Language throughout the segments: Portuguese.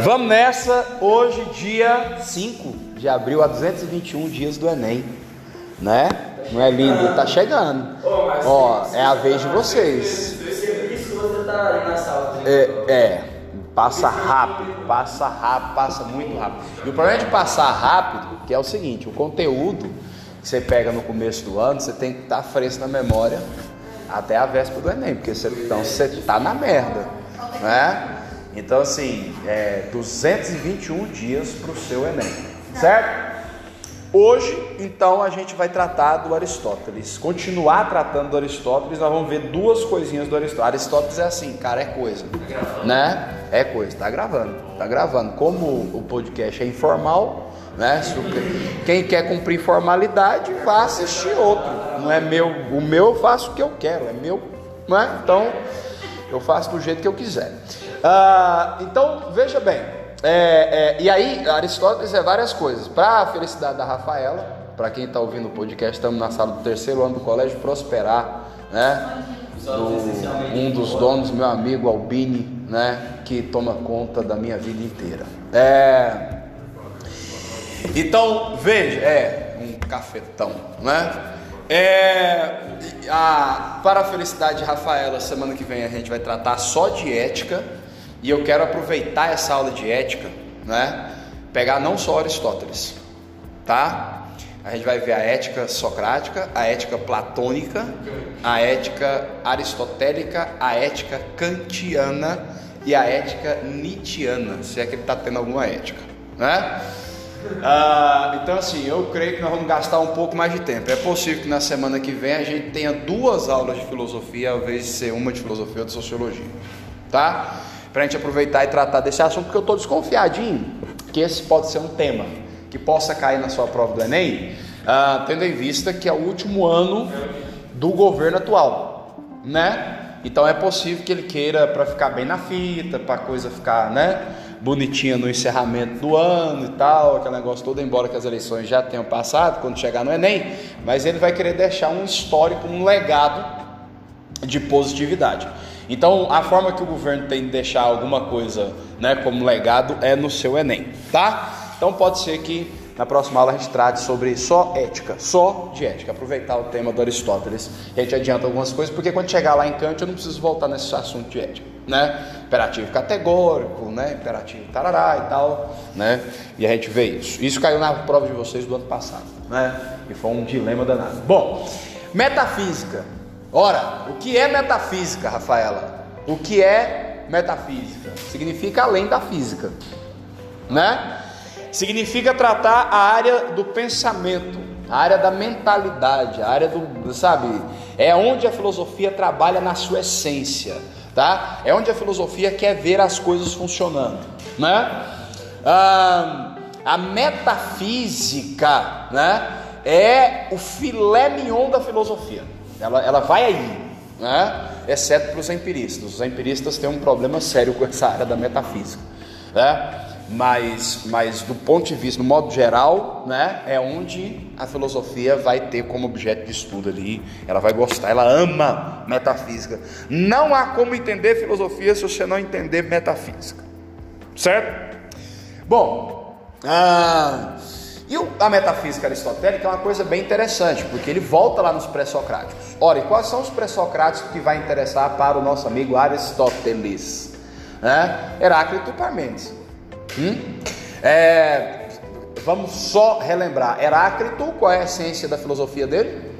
Vamos nessa, hoje, dia 5 de abril, a 221 dias do Enem, né? Não é lindo? Tá chegando. Ó, é a vez de vocês. É, é, passa rápido, passa rápido, passa muito rápido. E o problema de passar rápido, que é o seguinte, o conteúdo que você pega no começo do ano, você tem que estar fresco na memória até a véspera do Enem, porque você, então você tá na merda, né? Então assim, é 221 dias para o seu Enem, certo? Hoje, então, a gente vai tratar do Aristóteles. Continuar tratando do Aristóteles, nós vamos ver duas coisinhas do Aristóteles. Aristóteles é assim, cara, é coisa. Tá né? É coisa, tá gravando, tá gravando. Como o podcast é informal, né? Quem quer cumprir formalidade, vá assistir outro. Não é meu, o meu eu faço o que eu quero, é meu, né? Então, eu faço do jeito que eu quiser. Ah, então, veja bem, é, é, e aí, Aristóteles é várias coisas. Para a felicidade da Rafaela, para quem está ouvindo o podcast, estamos na sala do terceiro ano do Colégio Prosperar, né? Do, um dos donos, meu amigo Albini, né? Que toma conta da minha vida inteira. É, então, veja, é um cafetão, né? É, a, para a felicidade de Rafaela, semana que vem a gente vai tratar só de ética e eu quero aproveitar essa aula de ética, né? Pegar não só Aristóteles, tá? A gente vai ver a ética socrática, a ética platônica, a ética aristotélica, a ética kantiana e a ética nietzschiana, se é que ele está tendo alguma ética, né? Ah, então, assim, eu creio que nós vamos gastar um pouco mais de tempo. É possível que na semana que vem a gente tenha duas aulas de filosofia, ao invés de ser uma de filosofia ou de sociologia, tá? Para a gente aproveitar e tratar desse assunto, porque eu estou desconfiadinho que esse pode ser um tema que possa cair na sua prova do Enem, uh, tendo em vista que é o último ano do governo atual, né? Então é possível que ele queira para ficar bem na fita, para a coisa ficar, né? Bonitinha no encerramento do ano e tal, aquele negócio todo, embora que as eleições já tenham passado, quando chegar no Enem, mas ele vai querer deixar um histórico, um legado de positividade. Então, a forma que o governo tem de deixar alguma coisa, né, como legado é no seu Enem, tá? Então, pode ser que na próxima aula a gente trate sobre só ética, só de ética, aproveitar o tema do Aristóteles. A gente adianta algumas coisas, porque quando chegar lá em Kant eu não preciso voltar nesse assunto de ética, né? Imperativo categórico, né? Imperativo tarará e tal, né? E a gente vê isso. Isso caiu na prova de vocês do ano passado, né? E foi um dilema danado. Bom, metafísica. Ora, o que é metafísica, Rafaela? O que é metafísica? Significa além da física, né? Significa tratar a área do pensamento, a área da mentalidade, a área do, sabe? É onde a filosofia trabalha na sua essência, tá? É onde a filosofia quer ver as coisas funcionando, né? Ah, a metafísica, né? É o filé mignon da filosofia. Ela, ela vai aí, né? exceto para os empiristas. Os empiristas têm um problema sério com essa área da metafísica. Né? Mas, mas do ponto de vista, no modo geral, né, é onde a filosofia vai ter como objeto de estudo ali. Ela vai gostar, ela ama metafísica. Não há como entender filosofia se você não entender metafísica. Certo? Bom, ah, e a metafísica aristotélica é uma coisa bem interessante, porque ele volta lá nos pré-socráticos. Ora, e quais são os pré-socráticos que vai interessar para o nosso amigo Aristóteles? Né? Heráclito e Parmênides. Hum? É, vamos só relembrar. Heráclito, qual é a essência da filosofia dele?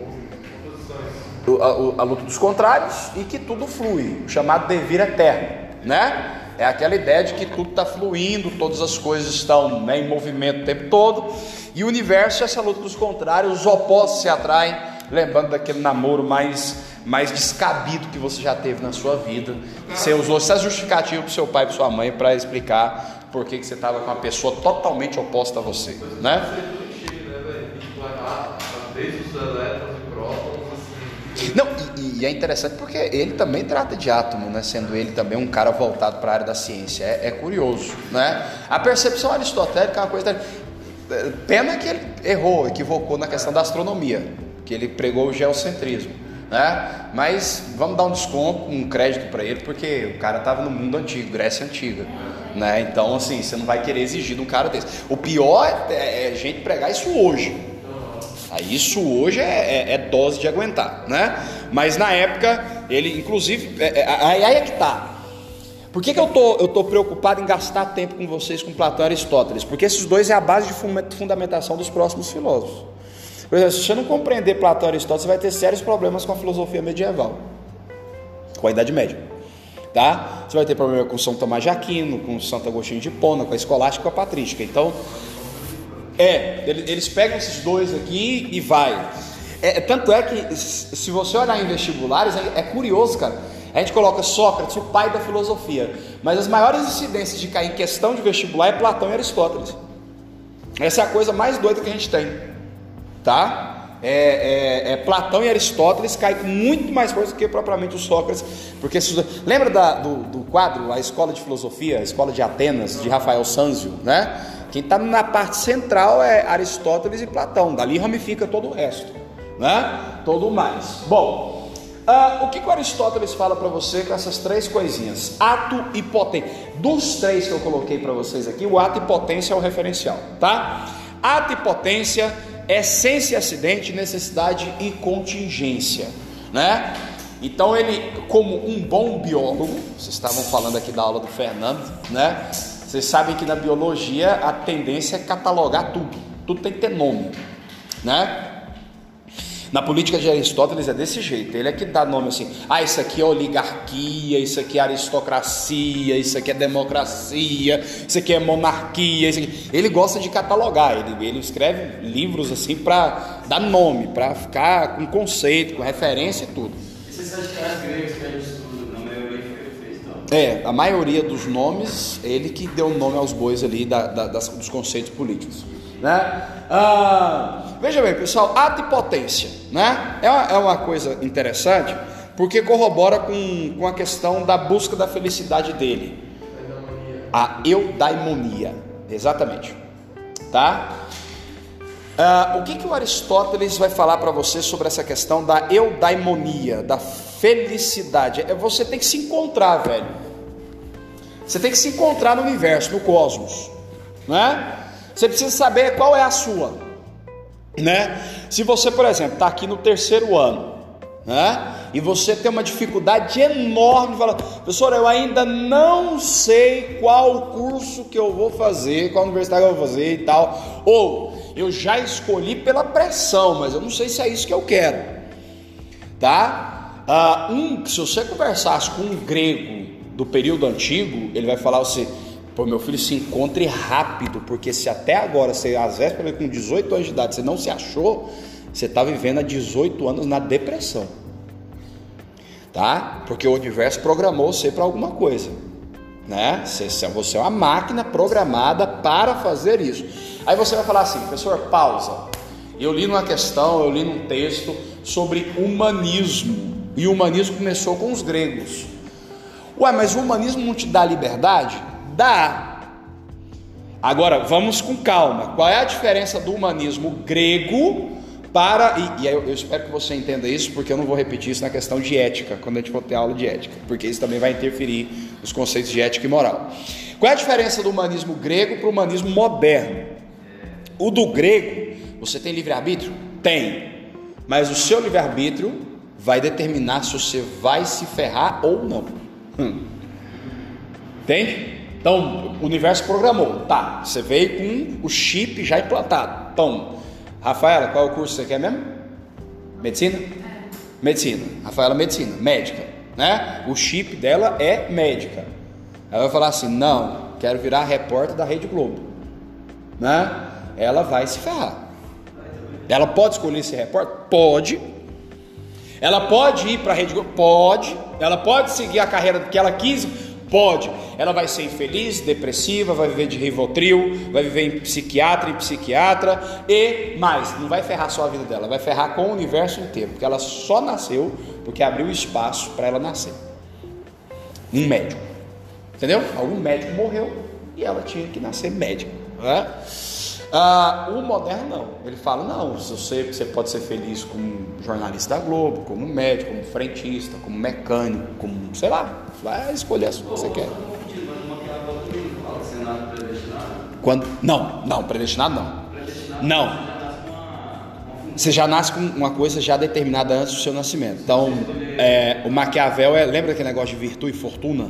A, a, a luta dos contrários e que tudo flui, o chamado devir eterno, né? É aquela ideia de que tudo está fluindo, todas as coisas estão né, em movimento o tempo todo, e o universo é essa luta dos contrários, os opostos se atraem, lembrando daquele namoro mais, mais descabido que você já teve na sua vida. Você usou essa justificativa para seu pai e para sua mãe para explicar por que, que você estava com uma pessoa totalmente oposta a você. Né? Desde os elétrons e prótons, assim. Não, e é interessante porque ele também trata de átomo, né? sendo ele também um cara voltado para a área da ciência. É, é, curioso. Né? A percepção aristotélica é uma coisa. Pena que ele errou, equivocou na questão da astronomia, que ele pregou o geocentrismo. né? Mas vamos dar um desconto, um crédito para ele, porque o cara estava no mundo antigo, Grécia antiga, né? Então, assim, você não vai querer exigir de um cara desse. O pior é, é, é gente pregar isso hoje. Aí isso hoje é, é, é, dose de aguentar, né? Mas na época ele, inclusive, é, é, aí é que tá. Por que, que eu tô, eu tô preocupado em gastar tempo com vocês com Platão e Aristóteles? Porque esses dois é a base de fundamentação dos próximos filósofos. Por exemplo, se você não compreender Platão e Aristóteles, você vai ter sérios problemas com a filosofia medieval, com a Idade Média. Tá? Você vai ter problema com São Tomás de Aquino, com Santo Agostinho de Hipona, com a escolástica com a patrística. Então, é, eles pegam esses dois aqui e vai. É, tanto é que, se você olhar em vestibulares, é, é curioso, cara a gente coloca Sócrates, o pai da filosofia, mas as maiores incidências de cair em questão de vestibular é Platão e Aristóteles. Essa é a coisa mais doida que a gente tem, tá? É, é, é Platão e Aristóteles caem com muito mais coisa do que propriamente o Sócrates, porque se, lembra da, do, do, quadro A Escola de Filosofia, a Escola de Atenas, de Rafael Sanzio, né? Quem está na parte central é Aristóteles e Platão, dali ramifica todo o resto, né? Todo mais. Bom, ah, o que, que o Aristóteles fala para você com essas três coisinhas? Ato e potência. Dos três que eu coloquei para vocês aqui, o ato e potência é o referencial, tá? Ato e potência, essência acidente, necessidade e contingência, né? Então ele, como um bom biólogo, vocês estavam falando aqui da aula do Fernando, né? Vocês sabem que na biologia a tendência é catalogar tudo, tudo tem que ter nome, né? Na política de Aristóteles é desse jeito. Ele é que dá nome assim. Ah, isso aqui é oligarquia, isso aqui é aristocracia, isso aqui é democracia, isso aqui é monarquia. Aqui... Ele gosta de catalogar. Ele, ele escreve livros assim para dar nome, para ficar com conceito, com referência e tudo. Que as gregos que a gente estuda, na maioria foi ele fez, então? É, a maioria dos nomes, ele que deu nome aos bois ali da, da, das, dos conceitos políticos. Né? Ah, veja bem, pessoal, ato e potência né? é, uma, é uma coisa interessante porque corrobora com, com a questão da busca da felicidade dele. A eudaimonia, exatamente. Tá? Ah, o que, que o Aristóteles vai falar para você sobre essa questão da eudaimonia, da felicidade? É você tem que se encontrar, velho. Você tem que se encontrar no universo, no cosmos, né? Você precisa saber qual é a sua, né? Se você, por exemplo, está aqui no terceiro ano, né? E você tem uma dificuldade enorme, fala, professor, eu ainda não sei qual curso que eu vou fazer, qual universidade eu vou fazer e tal, ou eu já escolhi pela pressão, mas eu não sei se é isso que eu quero, tá? Ah, um, se você conversasse com um grego do período antigo, ele vai falar assim Pô, meu filho, se encontre rápido, porque se até agora, você, às vezes, com 18 anos de idade, você não se achou, você está vivendo há 18 anos na depressão. Tá? Porque o universo programou você para alguma coisa. Né? Você, você é uma máquina programada para fazer isso. Aí você vai falar assim, professor, pausa. Eu li numa questão, eu li num texto sobre humanismo. E o humanismo começou com os gregos. Ué, mas o humanismo não te dá liberdade? Dá. Agora, vamos com calma. Qual é a diferença do humanismo grego para. E, e eu, eu, espero que você entenda isso, porque eu não vou repetir isso na questão de ética, quando a gente for ter aula de ética, porque isso também vai interferir nos conceitos de ética e moral. Qual é a diferença do humanismo grego para o humanismo moderno? O do grego, você tem livre-arbítrio? Tem. Mas o seu livre-arbítrio vai determinar se você vai se ferrar ou não. Hum. Entende? Então, o universo programou. Tá, você veio com o chip já implantado. Pão. Rafaela, qual é o curso que você quer mesmo? Medicina? Medicina. Rafaela, medicina. Médica. Né? O chip dela é médica. Ela vai falar assim: não, quero virar repórter da Rede Globo. Né? Ela vai se ferrar. Ela pode escolher ser repórter? Pode. Ela pode ir para a Rede Globo? Pode. Ela pode seguir a carreira que ela quis? Pode. Ela vai ser infeliz, depressiva, vai viver de Rivotril, vai viver em psiquiatra e psiquiatra e mais, não vai ferrar só a vida dela, vai ferrar com o universo inteiro, porque ela só nasceu porque abriu espaço para ela nascer. Um médico. Entendeu? Algum médico morreu e ela tinha que nascer médica. Né? Ah, o moderno não. Ele fala, não, você, você pode ser feliz como jornalista da Globo, como médico, como frentista, como mecânico, como, sei lá, vai escolher o que você quer. Quando, não, não, predestinado não. Não. Você já nasce com uma coisa já determinada antes do seu nascimento. Então, é, o Maquiavel é, lembra aquele negócio de virtude e fortuna?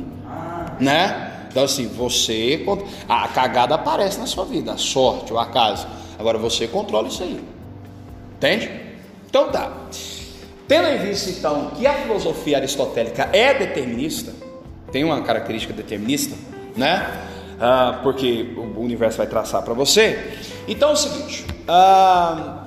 Né? Então, assim, você. A cagada aparece na sua vida, a sorte, o acaso. Agora você controla isso aí. Entende? Então tá. Tendo em vista então que a filosofia aristotélica é determinista, tem uma característica determinista, né? Ah, porque o universo vai traçar para você. Então é o seguinte: ah,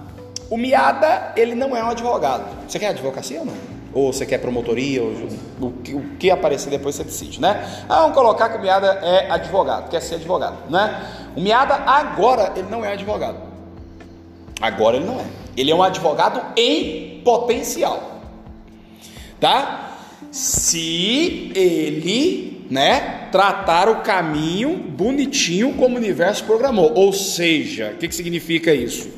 o Miada ele não é um advogado. Você quer advocacia ou não? Ou você quer promotoria, ou, o, que, o que aparecer depois você decide, né? Ah, vamos colocar que o Miada é advogado, quer ser advogado, né? O Miada agora ele não é advogado. Agora ele não é. Ele é um advogado em potencial. Tá? Se ele, né, tratar o caminho bonitinho como o universo programou. Ou seja, o que, que significa isso?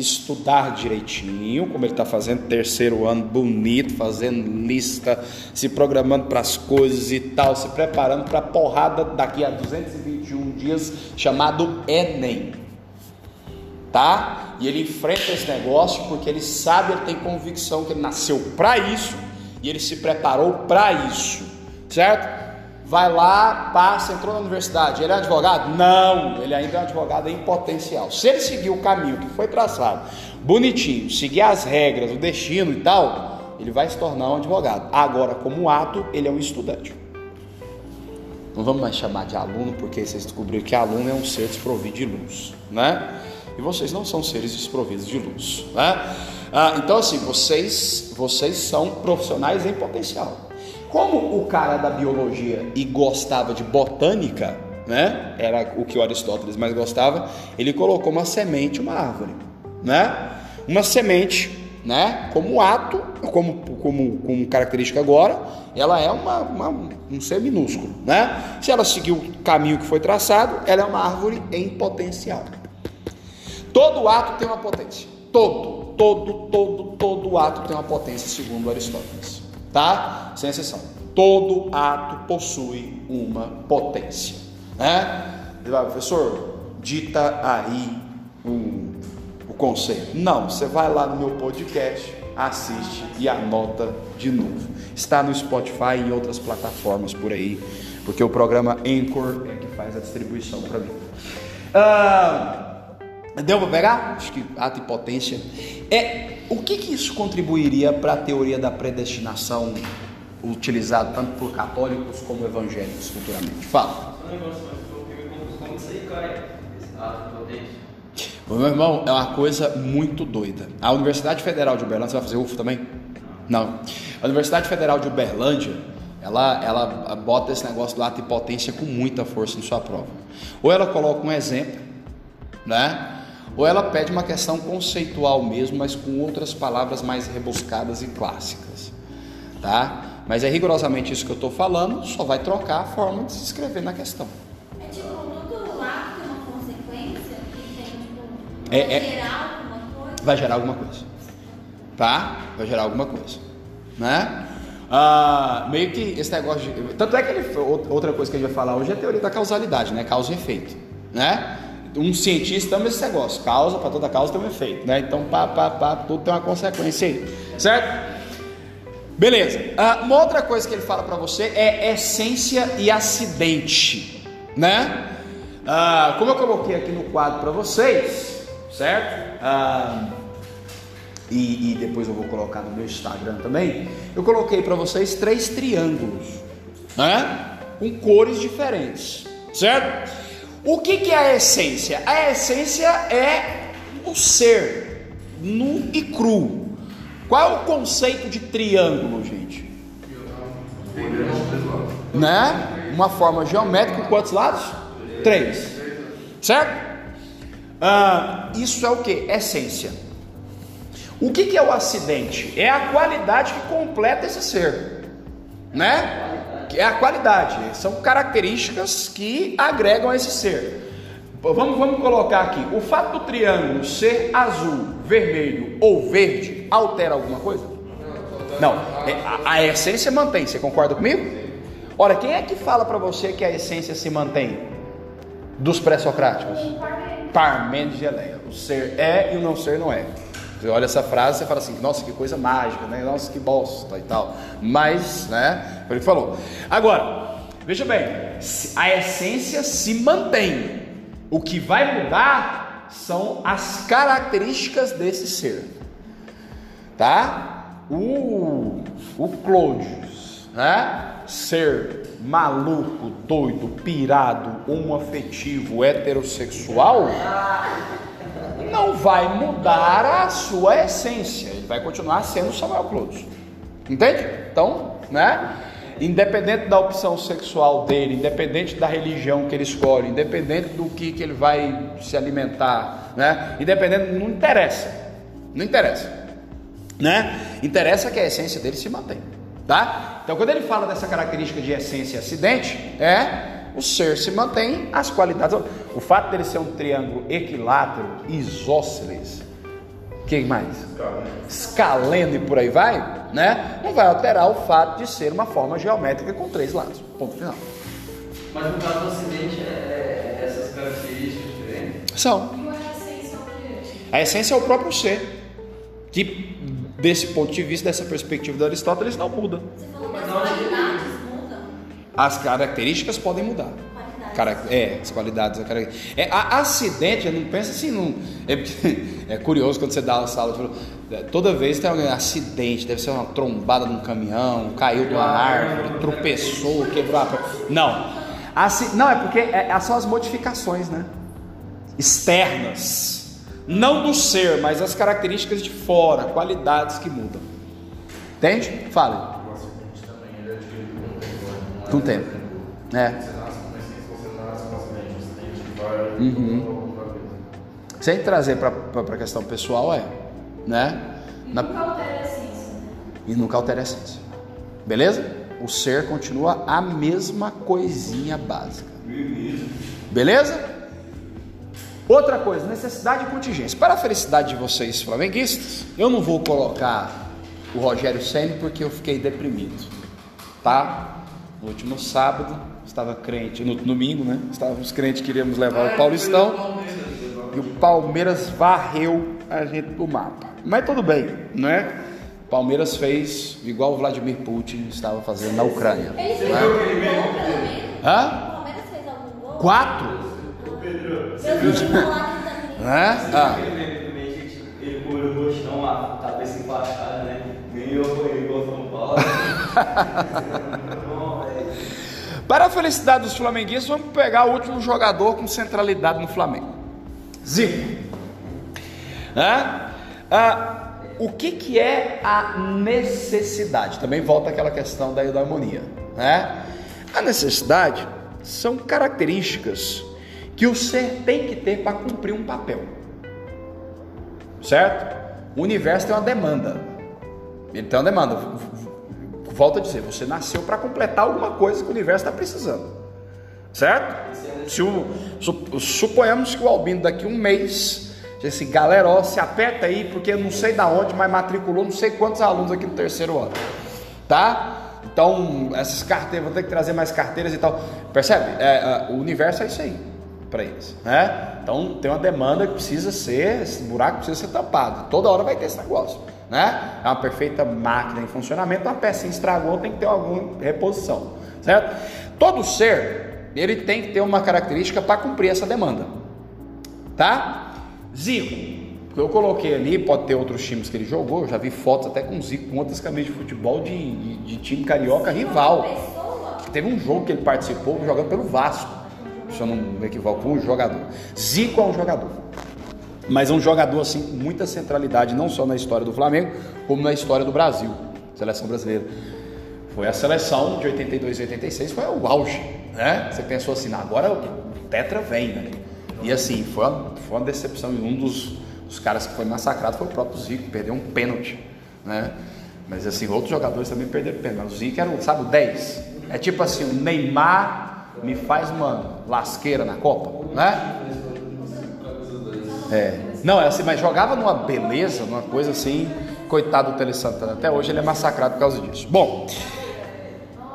Estudar direitinho, como ele está fazendo, terceiro ano, bonito, fazendo lista, se programando para as coisas e tal, se preparando para a porrada daqui a 221 dias, chamado Enem. Tá? E ele enfrenta esse negócio porque ele sabe, ele tem convicção que ele nasceu para isso e ele se preparou para isso, certo? Vai lá, passa, entrou na universidade. Ele é advogado? Não, ele ainda é um advogado em potencial. Se ele seguir o caminho que foi traçado, bonitinho, seguir as regras, o destino e tal, ele vai se tornar um advogado. Agora, como ato, ele é um estudante. Não vamos mais chamar de aluno, porque vocês descobriram que aluno é um ser desprovido de luz, né? E vocês não são seres desprovidos de luz, né? Ah, então, assim, vocês, vocês são profissionais em potencial. Como o cara da biologia e gostava de botânica, né? Era o que o Aristóteles mais gostava. Ele colocou uma semente, uma árvore, né? Uma semente, né? Como ato, como, como, como característica agora, ela é uma, uma, um ser minúsculo, né? Se ela seguir o caminho que foi traçado, ela é uma árvore em potencial. Todo ato tem uma potência. Todo, todo, todo, todo ato tem uma potência, segundo Aristóteles tá? Sem exceção. Todo ato possui uma potência, né? Professor, dita aí o, o conceito. Não, você vai lá no meu podcast, assiste e anota de novo. Está no Spotify e outras plataformas por aí, porque o programa Anchor é que faz a distribuição para mim. Ah, Deu para pegar? Acho que ato e potência. É, o que, que isso contribuiria para a teoria da predestinação utilizada tanto por católicos como evangélicos futuramente? Fala. Meu irmão, é uma coisa muito doida. A Universidade Federal de Uberlândia, você vai fazer UFO também? Não. A Universidade Federal de Uberlândia, ela, ela bota esse negócio do ato e potência com muita força em sua prova. Ou ela coloca um exemplo, né? Ou ela pede uma questão conceitual mesmo, mas com outras palavras mais rebuscadas e clássicas, tá? Mas é rigorosamente isso que eu estou falando, só vai trocar a forma de se escrever na questão. É tipo, todo ato tem uma consequência que tem, tipo, É, vai é. gerar alguma coisa? Vai gerar alguma coisa, tá? Vai gerar alguma coisa, né? Ah, meio que esse negócio de... Tanto é que ele, outra coisa que a gente vai falar hoje é a teoria da causalidade, né? Causa e efeito, né? Um cientista ama esse negócio, causa para toda causa tem um efeito, né? Então, pá, pá, pá, tudo tem uma consequência aí, certo? Beleza. Ah, uma outra coisa que ele fala para você é essência e acidente, né? Ah, como eu coloquei aqui no quadro para vocês, certo? Ah, e, e, depois eu vou colocar no meu Instagram também. Eu coloquei para vocês três triângulos, né? Com cores diferentes, certo? O que, que é a essência? A essência é o ser nu e cru. Qual é o conceito de triângulo, gente? Né? Uma forma geométrica com quantos lados? Três. Certo? Ah, isso é o que? Essência. O que, que é o acidente? É a qualidade que completa esse ser. Né? É a qualidade, são características que agregam a esse ser. Vamos, vamos colocar aqui. O fato do triângulo ser azul, vermelho ou verde altera alguma coisa? Não. É, a, a essência mantém. Você concorda comigo? Ora, quem é que fala para você que a essência se mantém? Dos pré-socráticos? Parmênides de Eleia. O ser é e o não ser não é. Você olha essa frase e fala assim, nossa, que coisa mágica, né? Nossa, que bosta e tal. Mas, né? Foi que falou. Agora, veja bem, a essência se mantém. O que vai mudar são as características desse ser. Tá? O, o Clodius, né? Ser maluco, doido, pirado, homoafetivo, heterossexual, não vai mudar a sua essência. Ele vai continuar sendo Samuel Clodius. Entende? Então, né? independente da opção sexual dele, independente da religião que ele escolhe, independente do que, que ele vai se alimentar, né? Independente, não interessa, não interessa, né? Interessa que a essência dele se mantenha, tá? Então, quando ele fala dessa característica de essência e acidente, é o ser se mantém, as qualidades, o fato dele ser um triângulo equilátero, isósceles, quem mais? Escaleno e por aí vai, né? Não vai alterar o fato de ser uma forma geométrica com três lados. Ponto final. Mas no caso do acidente, é, é essas características diferentes? São. E a essência é o quê? A essência é o próprio ser. Que, desse ponto de vista, dessa perspectiva de Aristóteles, não muda. Você falou que as Mas não, qualidades mudam. As características podem mudar. Qualidades. É, as qualidades. A é, a, acidente, não pensa assim, não, é, é curioso quando você dá uma sala, tipo, é, toda vez tem alguém, acidente, deve ser uma trombada num caminhão, caiu de uma árvore, tropeçou, quebrou a perna. Não, Aci- não, é porque é, é só as modificações, né? Externas. Não do ser, mas as características de fora, qualidades que mudam. Entende? Fale. O acidente também ele é adquirido com o tempo. né? Com o tempo. É. Vai Uhum. Sem trazer para a questão pessoal, é. Né? E Na- nunca altera a essência. né? e nunca altera a essência. Beleza? O ser continua a mesma coisinha básica. Beleza? Outra coisa, necessidade e contingência. Para a felicidade de vocês flamenguistas, eu não vou colocar o Rogério Senna porque eu fiquei deprimido. Tá? No último sábado, estava crente, no domingo, né? Estávamos crentes, queríamos levar o Paulistão. E o Palmeiras varreu a gente do mapa. Mas tudo bem, né? Palmeiras fez igual o Vladimir Putin estava fazendo na Ucrânia. Ele fez né? algum gol? Hã? O Palmeiras fez algum gol? Quatro? Eu vi lá que também. Né? Ah. Ele comeu o roxão, a cabeça enfaixada, né? Ganhou, igual São Paulo. Para a felicidade dos flamenguistas, vamos pegar o último jogador com centralidade no Flamengo. Zico. O que, que é a necessidade? Também volta aquela questão da eudaimonia. Né? A necessidade são características que o ser tem que ter para cumprir um papel. Certo? O universo tem uma demanda. Ele tem uma demanda. Volto a dizer, você nasceu para completar alguma coisa que o universo está precisando. Certo? Se o, su- suponhamos que o Albino daqui um mês assim, galera, ó, se aperta aí, porque eu não sei da onde, mas matriculou não sei quantos alunos aqui no terceiro ano. Tá? Então, essas carteiras, vão ter que trazer mais carteiras e tal. Percebe? É, é, o universo é isso aí para eles. Né? Então tem uma demanda que precisa ser, esse buraco precisa ser tampado. Toda hora vai ter esse negócio. Né? É uma perfeita máquina em funcionamento, uma pecinha estragou, tem que ter alguma reposição. Certo? Todo ser, ele tem que ter uma característica para cumprir essa demanda. Tá? Zico, que eu coloquei ali, pode ter outros times que ele jogou, eu já vi fotos até com Zico com outras camisas de futebol de, de, de time carioca rival. Teve um jogo que ele participou jogando pelo Vasco, se eu não me equivoco, um jogador. Zico é um jogador, mas é um jogador assim com muita centralidade, não só na história do Flamengo, como na história do Brasil, seleção brasileira. Foi a seleção de 82 e 86, foi o auge, né? Você pensou assim, "Não, agora o Tetra vem, né? E assim, foi uma, foi uma decepção. E um dos, dos caras que foi massacrado foi o próprio Zico, perdeu um pênalti, né? Mas assim, outros jogadores também perderam pênalti. O Zico era, sabe, o 10. É tipo assim, o Neymar me faz uma lasqueira na Copa, né? É. Não, é assim, mas jogava numa beleza, numa coisa assim. Coitado do Tele Santana. Até hoje ele é massacrado por causa disso. Bom.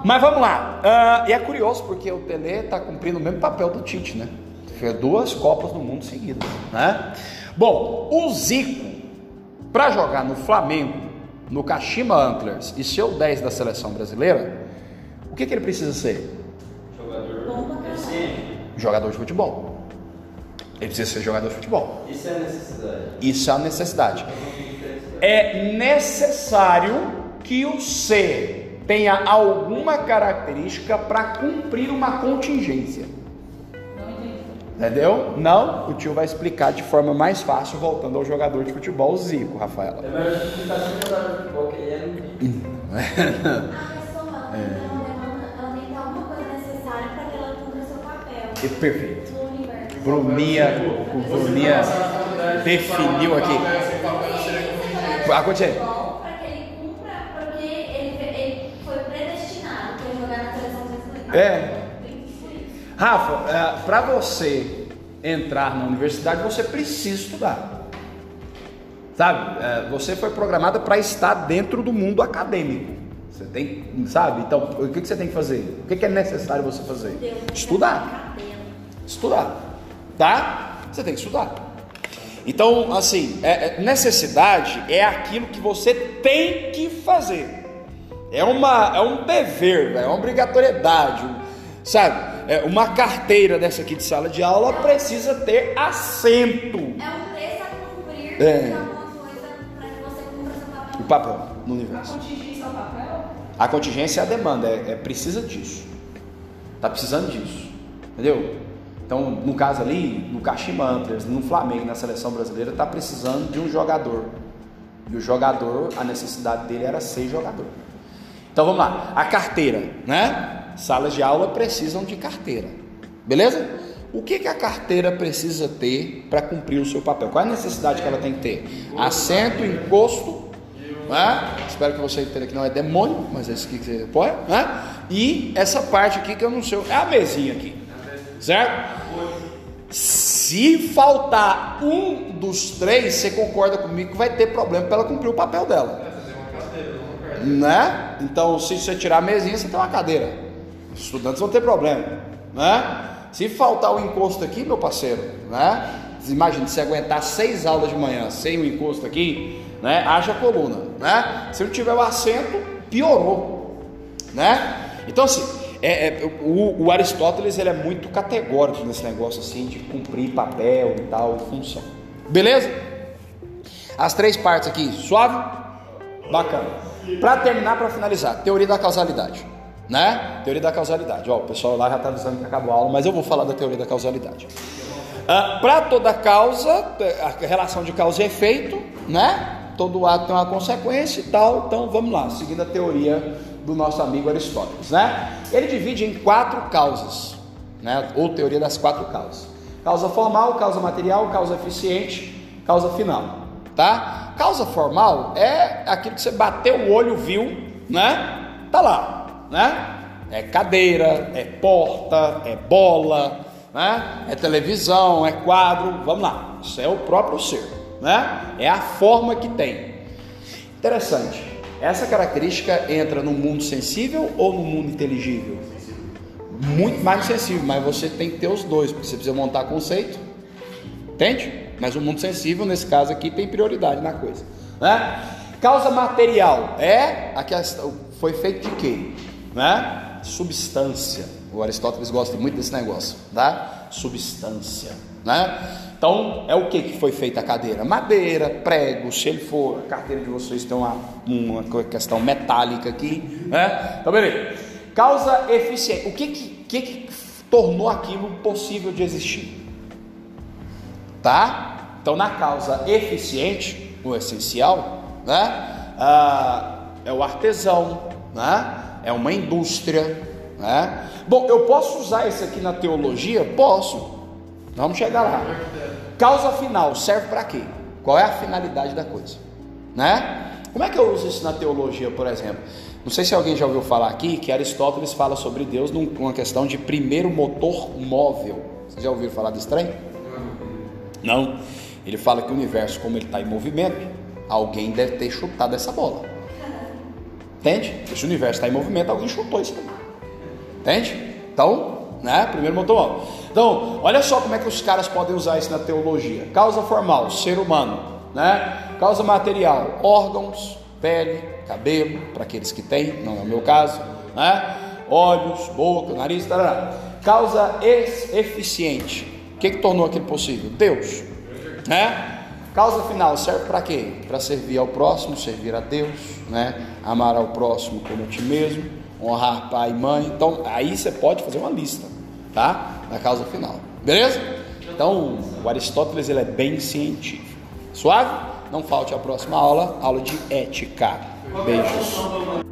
Mas vamos lá. Ah, e é curioso porque o Tele está cumprindo o mesmo papel do Tite, né? Fez duas Copas do Mundo seguidas, né? Bom, o Zico, para jogar no Flamengo, no Kashima Antlers e ser o 10 da seleção brasileira, o que, que ele precisa ser? Jogador. Jogador de futebol. Ele precisa ser jogador de futebol. Isso é a necessidade. Isso é a necessidade. É necessário que o ser tenha alguma característica para cumprir uma contingência. Entendeu? Não, o tio vai explicar de forma mais fácil, voltando ao jogador de futebol, o Zico, Rafaela. É melhor explicar sem jogador de futebol, que ele é no A pessoa ela demanda, ela tem que ter alguma coisa necessária para que ela cumpra seu papel E Perfeito. Bruninha, o Bruninha definiu aqui. Brasileira. É. Rafa, para você entrar na universidade, você precisa estudar. Sabe? É, você foi programada para estar dentro do mundo acadêmico. Você tem, sabe? Então, o que, você tem que fazer? O que, é necessário você fazer? Estudar. Estudar. Tá? Você tem que estudar. Então, assim, é- é- necessidade é aquilo que você tem que fazer. É, uma, é um dever, é uma obrigatoriedade, sabe? É uma carteira dessa aqui de sala de aula precisa ter assento. É um preço a cumprir É. de alguma coisa para que você cumpra seu papel. O papel no universo. Contingência ao papel? A contingência é a demanda, é, é precisa disso. Tá precisando disso. Entendeu? Então, no caso ali, no Kashima Antlers, no Flamengo, na seleção brasileira, tá precisando de um jogador. E o jogador, a necessidade dele era ser jogador. Então vamos lá, a carteira, né? Salas de aula precisam de carteira. Beleza? O que, que a carteira precisa ter para cumprir o seu papel? Qual é a necessidade que ela tem que ter? Assento, encosto, né? Espero que você entenda que não é demônio, mas é isso que você põe, né? E essa parte aqui que eu não sei, é a mesinha aqui, certo? Se faltar um dos três, você concorda comigo que vai ter problema para ela cumprir o papel dela, né? Então, se você tirar a mesinha, você tem uma cadeira. Os estudantes vão ter problema, né? Se faltar o encosto aqui, meu parceiro, né? Imagina se aguentar seis aulas de manhã sem o encosto aqui, né? Haja coluna, né? Se não tiver o assento, piorou, né? Então assim, é, é, o, o Aristóteles ele é muito categórico nesse negócio assim de cumprir papel e tal, função. Beleza? As três partes aqui, suave, bacana. Para terminar, para finalizar, teoria da causalidade, né? Teoria da causalidade. Ó, o pessoal lá já está avisando que acabou a aula, mas eu vou falar da teoria da causalidade. para toda causa, a relação de causa e efeito, né? Todo ato tem uma consequência e tal. Então vamos lá, seguindo a teoria do nosso amigo Aristóteles, né? Ele divide em quatro causas, né? Ou teoria das quatro causas: causa formal, causa material, causa eficiente, causa final, tá? Causa formal é aquilo que você bateu o olho, viu, né? Tá lá, né? É cadeira, é porta, é bola, né? É televisão, é quadro, vamos lá. Isso é o próprio ser, né? É a forma que tem. Interessante. Essa característica entra no mundo sensível ou no mundo inteligível? Muito mais no sensível, mas você tem que ter os dois, porque você precisa montar conceito, entende? Mas o mundo sensível, nesse caso aqui, tem prioridade na coisa, né? Causa material é a questão, foi feito de quê? Né? Substância. O Aristóteles gosta muito desse negócio, tá? Substância, né? Então, é o que que foi feita a cadeira? Madeira, prego, se ele for, a carteira de vocês tem uma, uma questão metálica aqui, né? Então, beleza. Causa eficiente. O que que, que que tornou aquilo possível de existir? Tá? Então, na causa eficiente, o essencial, né? Ah, é o artesão, né? É uma indústria, né? Bom, eu posso usar isso aqui na teologia? Posso. Vamos chegar lá. Causa final serve para quê? Qual é a finalidade da coisa? Né? Como é que eu uso isso na teologia, por exemplo? Não sei se alguém já ouviu falar aqui que Aristóteles fala sobre Deus numa questão de primeiro motor móvel. Vocês já ouviram falar desse trem? Não. Ele fala que o universo, como ele está em movimento, alguém deve ter chutado essa bola. Entende? Esse universo está em movimento, alguém chutou isso. Entende? Então, né? Primeiro motor. Então, olha só como é que os caras podem usar isso na teologia. Causa formal, ser humano, né? Causa material, órgãos, pele, cabelo, para aqueles que têm, não é o meu caso, né? Olhos, boca, nariz, tarará. Causa eficiente. O que, que tornou aquilo possível? Deus, né? Causa final serve para quê? Para servir ao próximo, servir a Deus, né? Amar ao próximo como a ti mesmo, honrar pai e mãe. Então, aí você pode fazer uma lista, tá? Da causa final. Beleza? Então, o Aristóteles ele é bem científico. Suave? Não falte a próxima aula, aula de ética. Beijos.